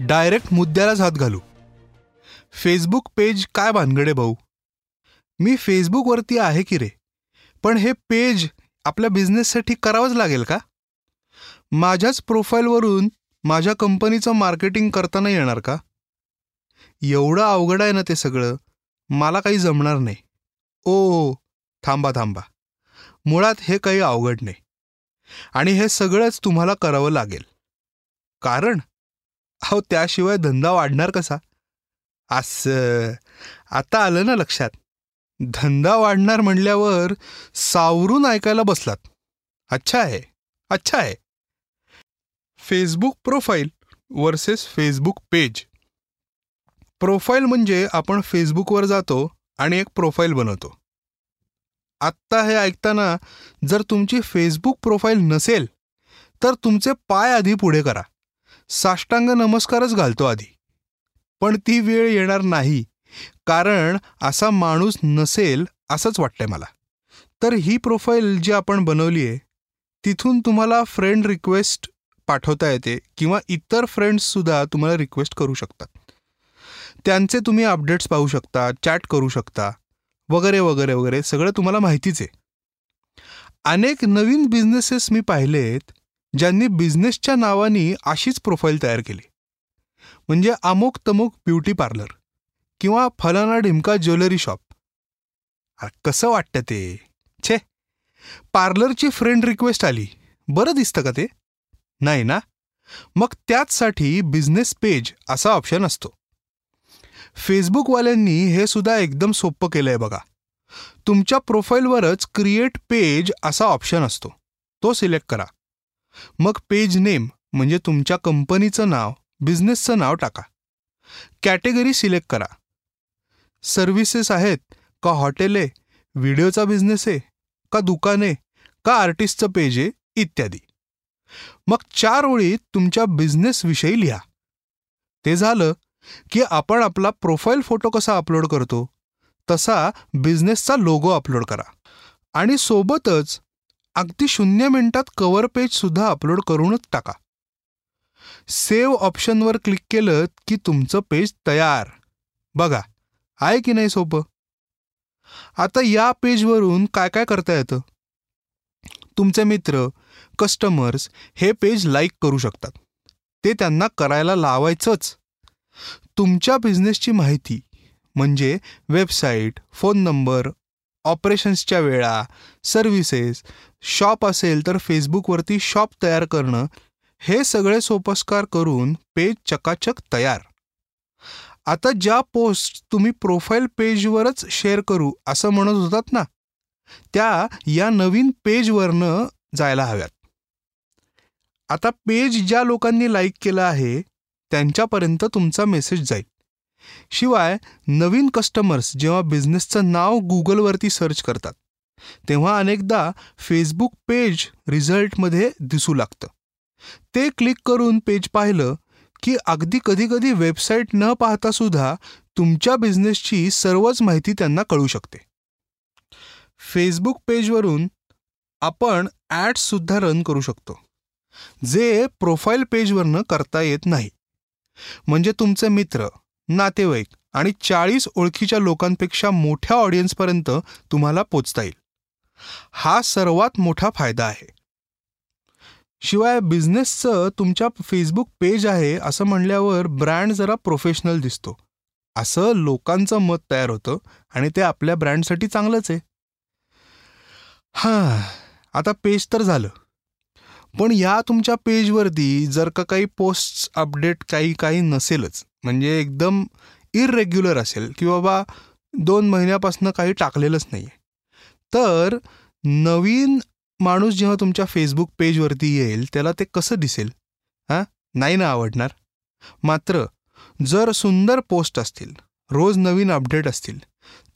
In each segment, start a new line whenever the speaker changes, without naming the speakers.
Direct मुद्द्यालाच हात घालू. Facebook page काय भानगडे भाऊ? मी फेसबुकवरती आहे की रे? पण हे पेज आपल्या बिझनेससाठी करावंच लागेल का? माझ्याच प्रोफाईलवरून माझ्या कंपनीचं मार्केटिंग करताना येणार का? एवढं अवघड आहे ना ते सगळं. मला काही जमणार नाही. ओ थांबा थांबा. मुळात हे काही अवघड नाही. आणि हे सगळंच तुम्हाला करावं लागेल. कारण अहो त्याशिवाय धंदा वाढणार कसा? असं. आता आलं ना लक्षात. धंदा वाढणार म्हणल्यावर सावरून ऐकायला बसलात. अच्छा आहे. अच्छा आहे. Facebook profile versus Facebook page. Profile म्हणजे आपण फेसबुकवर जातो आणि एक प्रोफाईल बनवतो. आत्ता हे ऐकताना जर तुमची फेसबुक प्रोफाईल नसेल तर तुमचे पाय आधी पुढे करा. साष्टांग नमस्कारच घालतो आधी. पण ती वेळ येणार नाही कारण असा माणूस नसेल असंच वाटतंय मला. तर ही प्रोफाईल जी आपण बनवली आहे तिथून तुम्हाला फ्रेंड रिक्वेस्ट पाठवता येते किंवा इतर फ्रेंड्ससुद्धा तुम्हाला रिक्वेस्ट करू शकतात. त्यांचे तुम्ही अपडेट्स पाहू शकता चॅट करू शकता वगैरे वगैरे वगैरे सगळं तुम्हाला माहितीच आहे. अनेक नवीन बिझनेसेस मी पाहिलेत ज्यांनी बिझनेसच्या नावाने अशीच प्रोफाईल तयार केली. म्हणजे अमुक तमुक ब्युटी पार्लर किंवा फलाना ढिमका ज्वेलरी शॉप अरे कसं वाटतं ते? छे! पार्लरची फ्रेंड रिक्वेस्ट आली. बरं दिसतं का ते? नाही ना? मग त्याचसाठी बिझनेस पेज असा ऑप्शन असतो. फेसबुकवाल्यांनी हे सुद्धा एकदम सोपं केलंय बघा. तुमच्या प्रोफाईलवरच क्रिएट पेज असा ऑप्शन असतो. तो सिलेक्ट करा. मग पेज नेम म्हणजे तुमच्या कंपनीचं नाव बिझनेसचं नाव टाका. कॅटेगरी सिलेक्ट करा. सर्व्हिसेस आहेत का हॉटेल आहे व्हिडिओचा बिझनेस आहे का दुकाने का आर्टिस्टचं पेज आहे इत्यादी. मग चार ओळीत तुमच्या बिझनेसविषयी लिहा. ते झालं की आपण आपला प्रोफाईल फोटो कसा अपलोड करतो तसा बिझनेसचा लोगो अपलोड करा. आणि सोबतच अगदी शून्य मिनिटात कव्हर पेजसुद्धा अपलोड करूनच टाका. सेव्ह ऑप्शनवर क्लिक केलं की तुमचं पेज तयार. बघा आहे की नाही सोपं? आता या पेजवरून काय काय करता येतं? तुमचे मित्र कस्टमर्स हे पेज लाईक करू शकतात. ते त्यांना करायला लावायचंच. तुमच्या बिझनेसची माहिती म्हणजे वेबसाईट फोन नंबर ऑपरेशन्सच्या वेळा सर्व्हिसेस शॉप असेल तर फेसबुकवरती शॉप तयार करणं हे सगळे सोपस्कार करून पेज चकाचक तयार. आता ज्या पोस्ट तुम्ही प्रोफाईल पेजवरच शेअर करू असं म्हणत होतात ना त्या या नवीन पेजवरनं जायला हव्यात. आता पेज ज्या लोकांनी लाईक केलं आहे त्यांच्यापर्यंत तुमचा मेसेज जाईल. शिवाय नवीन कस्टमर्स जेव्हा बिझनेसचं नाव गुगलवरती सर्च करतात तेव्हा अनेकदा फेसबुक पेज रिझल्टमध्ये दिसू लागतं. ते क्लिक करून पेज पाहिलं की अगदी कधीकधी वेबसाईट न पाहता सुद्धा तुमच्या बिझनेसची सर्वच माहिती त्यांना कळू शकते. फेसबुक पेजवरून आपण ॲड्ससुद्धा रन करू शकतो जे प्रोफाईल पेजवरनं करता येत नाही. म्हणजे तुमचे मित्र नातेवाईक आणि चाळीस ओळखीच्या लोकांपेक्षा मोठ्या ऑडियन्सपर्यंत तुम्हाला पोचता येईल. हा सर्वात मोठा फायदा आहे. शिवाय बिझनेसचं तुमच्या फेसबुक पेज आहे असं म्हणल्यावर ब्रँड जरा प्रोफेशनल दिसतो. असं लोकांचं मत तयार होतं आणि ते आपल्या ब्रँडसाठी चांगलंच आहे. हां आता पेज तर झालं. पण या तुमच्या पेजवरती जर का काही पोस्ट अपडेट काही काही नसेलच. म्हणजे एकदम इरेग्युलर असेल की बाबा दोन महिन्यापासून काही टाकलेलंच नाही आहे तर नवीन माणूस जेव्हा तुमच्या फेसबुक पेजवरती येईल त्याला ते कसं दिसेल? हां? नाही ना आवडणार. मात्र जर सुंदर पोस्ट असतील रोज नवीन अपडेट असतील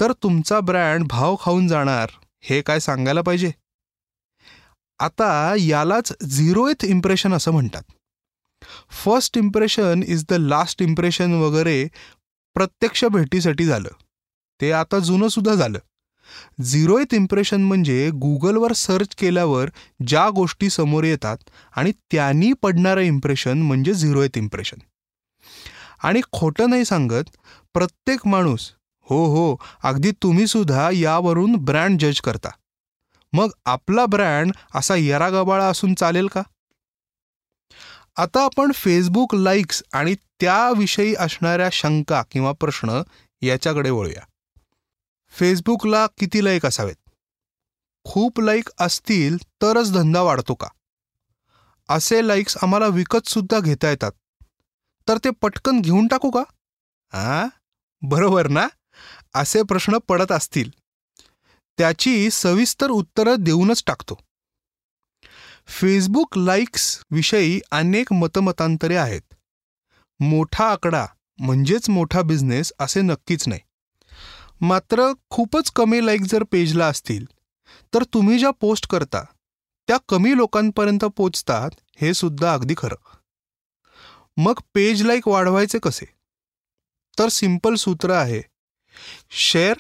तर तुमचा ब्रँड भाव खाऊन जाणार हे काय सांगायला पाहिजे? आता यालाच झिरो एथ इम्प्रेशन असं म्हणतात. First impression is the last impression वगैरे प्रत्यक्ष भेटीसाठी झालं. ते आता जुनं सुद्धा झालं. झिरो एथ इम्प्रेशन म्हणजे गुगलवर सर्च केल्यावर ज्या गोष्टी समोर येतात आणि त्यांनी पडणारं इम्प्रेशन म्हणजे झिरो एथ इम्प्रेशन आणि खोटं नाही सांगत प्रत्येक माणूस हो हो अगदी तुम्ही सुद्धा यावरून ब्रँड जज करता. मग आपला ब्रँड असा यरागबाळा असून चालेल का? आता आपण फेसबुक लाईक्स आणि त्याविषयी असणाऱ्या शंका किंवा प्रश्न याच्याकडे वळूया. फेसबुकला किती लाईक असावेत? खूप लाईक असतील तरच धंदा वाढतो का? असे लाईक्स आम्हाला विकतसुद्धा घेता येतात. तर ते पटकन घेऊन टाकू का? आ? बरोबर ना? असे प्रश्न पडत असतील. त्याची सविस्तर उत्तरं देऊनच टाकतो. फेसबुक लाईक्स विषयी अनेक मतमतांतरे आहेत. मोठा आकडा म्हणजेच मोठा बिझनेस असे नक्कीच नाही. मात्र खूपच कमी लाईक जर पेजला असतील तर तुम्ही ज्या पोस्ट करता त्या कमी लोकांपर्यंत पोचतात हे सुद्धा अगदी खरं. मग पेज लाईक वाढवायचे कसे? तर सिंपल सूत्र आहे शेअर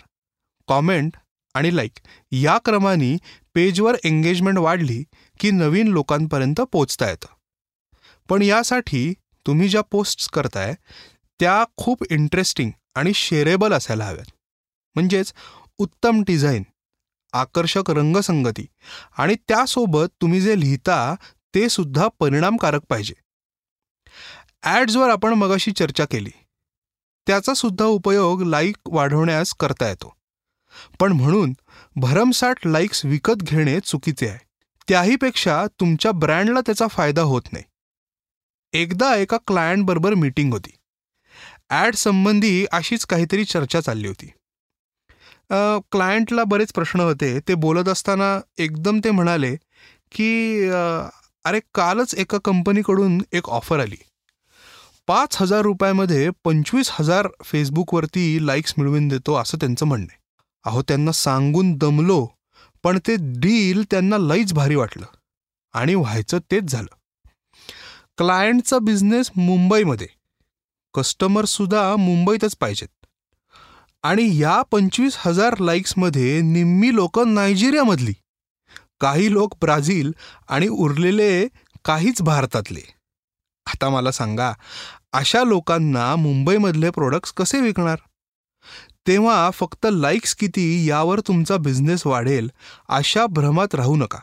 कॉमेंट आणि लाईक या क्रमाने पेजवर एंगेजमेंट वाढली की नवीन लोकांपर्यंत पोचता येतं. पण यासाठी तुम्ही ज्या पोस्ट्स करताय त्या खूप इंटरेस्टिंग आणि शेरेबल असायला हव्यात. म्हणजेच उत्तम डिझाईन आकर्षक रंगसंगती आणि त्यासोबत तुम्ही जे लिहिता ते सुद्धा परिणामकारक पाहिजे. ॲड्सवर आपण मगाशी चर्चा केली. त्याचा सुद्धा उपयोग लाईक वाढवण्यास करता येतो. पण म्हणून भरमसाठ लाईक्स विकत घेणे चुकीचे आहे. त्याहीपेक्षा तुमच्या ब्रँडला त्याचा फायदा होत नाही. एकदा एका क्लायंटबरोबर मीटिंग होती. ॲड संबंधी अशीच काहीतरी चर्चा चालली होती. क्लायंटला बरेच प्रश्न होते. ते बोलत असताना एकदम ते म्हणाले की अरे कालच एका कंपनीकडून एक ऑफर आली. पाच हजार रुपयामध्ये पंचवीस हजार फेसबुकवरती लाईक्स मिळवून देतो असं त्यांचं म्हणणं आहे. अहो त्यांना सांगून दमलो पण ते डील त्यांना लईच भारी वाटलं. आणि व्हायचं तेच झालं. क्लायंटचा बिझनेस मुंबईमध्ये. कस्टमरसुद्धा मुंबईतच पाहिजेत. आणि या पंचवीस हजार लाईक्समध्ये निम्मी लोक नायजेरियामधली. काही लोक ब्राझील आणि उरलेले काहीच भारतातले. आता मला सांगा अशा लोकांना मुंबईमधले प्रोडक्ट्स कसे विकणार? तेव्हा फक्त लाईक्स किती यावर तुमचा बिझनेस वाढेल अशा भ्रमात राहू नका.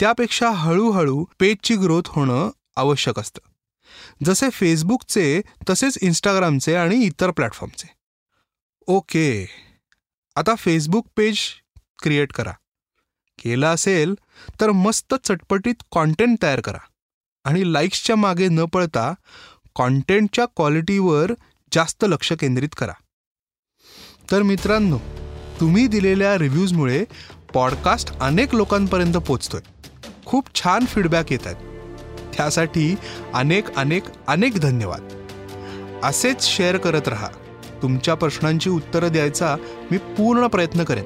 त्यापेक्षा हळूहळू पेजची ग्रोथ होणं आवश्यक असतं. जसे फेसबुकचे तसेच इंस्टाग्रामचे आणि इतर प्लॅटफॉर्मचे ओके आता फेसबुक पेज क्रिएट करा. केलं असेल तर मस्त चटपटीत कॉन्टेंट तयार करा. आणि लाईक्सच्या मागे न पळता कॉन्टेंटच्या क्वालिटीवर जास्त लक्ष केंद्रित करा. तर मित्रांनो तुम्ही दिलेल्या रिव्ह्यूजमुळे पॉडकास्ट अनेक लोकांपर्यंत पोचतोय. खूप छान फीडबॅक येत आहेत. त्यासाठी अनेक अनेक अनेक धन्यवाद. असेच शेअर करत राहा. तुमच्या प्रश्नांची उत्तरं द्यायचा मी पूर्ण प्रयत्न करेन.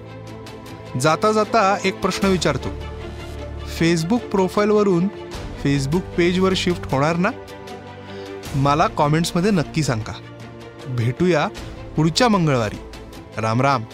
जाता जाता एक प्रश्न विचारतो. फेसबुक प्रोफाईलवरून फेसबुक पेजवर शिफ्ट होणार ना? मला कॉमेंट्समध्ये नक्की सांगा. भेटूया पुढच्या मंगळवारी. राम राम.